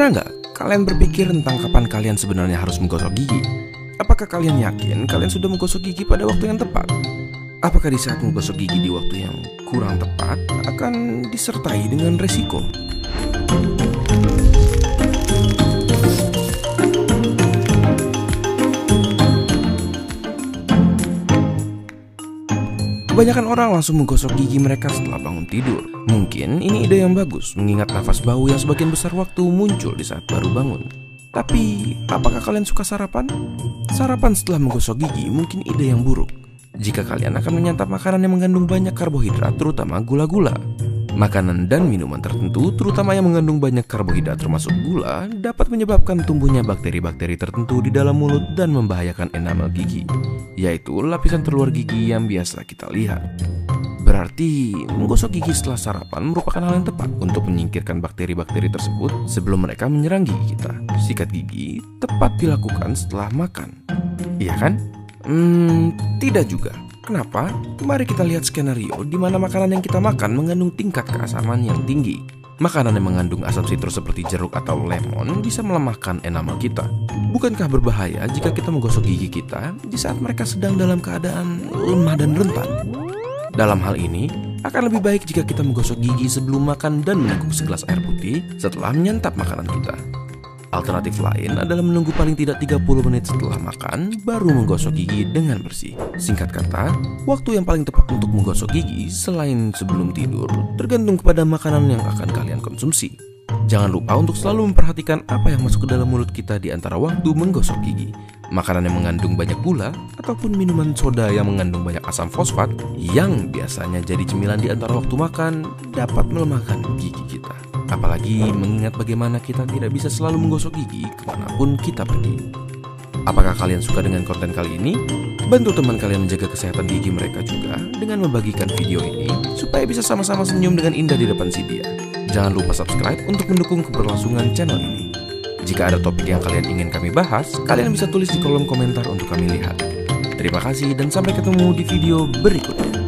Pernah nggak kalian berpikir tentang kapan kalian sebenarnya harus menggosok gigi? Apakah kalian yakin kalian sudah menggosok gigi pada waktu yang tepat? Apakah di saat menggosok gigi di waktu yang kurang tepat akan disertai dengan resiko? Kebanyakan orang langsung menggosok gigi mereka setelah bangun tidur. Mungkin ini ide yang bagus, mengingat nafas bau yang sebagian besar waktu muncul di saat baru bangun. Tapi, apakah kalian suka sarapan? Sarapan setelah menggosok gigi mungkin ide yang buruk. Jika kalian akan menyantap makanan yang mengandung banyak karbohidrat, terutama gula-gula. Makanan dan minuman tertentu, terutama yang mengandung banyak karbohidrat termasuk gula, dapat menyebabkan tumbuhnya bakteri-bakteri tertentu di dalam mulut dan membahayakan enamel gigi, yaitu lapisan terluar gigi yang biasa kita lihat. Berarti, menggosok gigi setelah sarapan merupakan hal yang tepat untuk menyingkirkan bakteri-bakteri tersebut sebelum mereka menyerang gigi kita. Sikat gigi tepat dilakukan setelah makan. Iya kan? Hmm, tidak juga. Kenapa? Mari kita lihat skenario di mana makanan yang kita makan mengandung tingkat keasaman yang tinggi. Makanan yang mengandung asam sitrus seperti jeruk atau lemon bisa melemahkan enamel kita. Bukankah berbahaya jika kita menggosok gigi kita di saat mereka sedang dalam keadaan lemah dan rentan? Dalam hal ini, akan lebih baik jika kita menggosok gigi sebelum makan dan meneguk segelas air putih setelah menyantap makanan kita. Alternatif lain adalah menunggu paling tidak 30 menit setelah makan baru menggosok gigi dengan bersih. Singkat kata, waktu yang paling tepat untuk menggosok gigi selain sebelum tidur tergantung kepada makanan yang akan kalian konsumsi. Jangan lupa untuk selalu memperhatikan apa yang masuk ke dalam mulut kita di antara waktu menggosok gigi. Makanan yang mengandung banyak gula ataupun minuman soda yang mengandung banyak asam fosfat yang biasanya jadi cemilan di antara waktu makan dapat melemahkan gigi kita. Apalagi mengingat bagaimana kita tidak bisa selalu menggosok gigi ke mana pun kita pergi. Apakah kalian suka dengan konten kali ini? Bantu teman kalian menjaga kesehatan gigi mereka juga dengan membagikan video ini supaya bisa sama-sama senyum dengan indah di depan si dia. Jangan lupa subscribe untuk mendukung keberlangsungan channel ini. Jika ada topik yang kalian ingin kami bahas, kalian bisa tulis di kolom komentar untuk kami lihat. Terima kasih dan sampai ketemu di video berikutnya.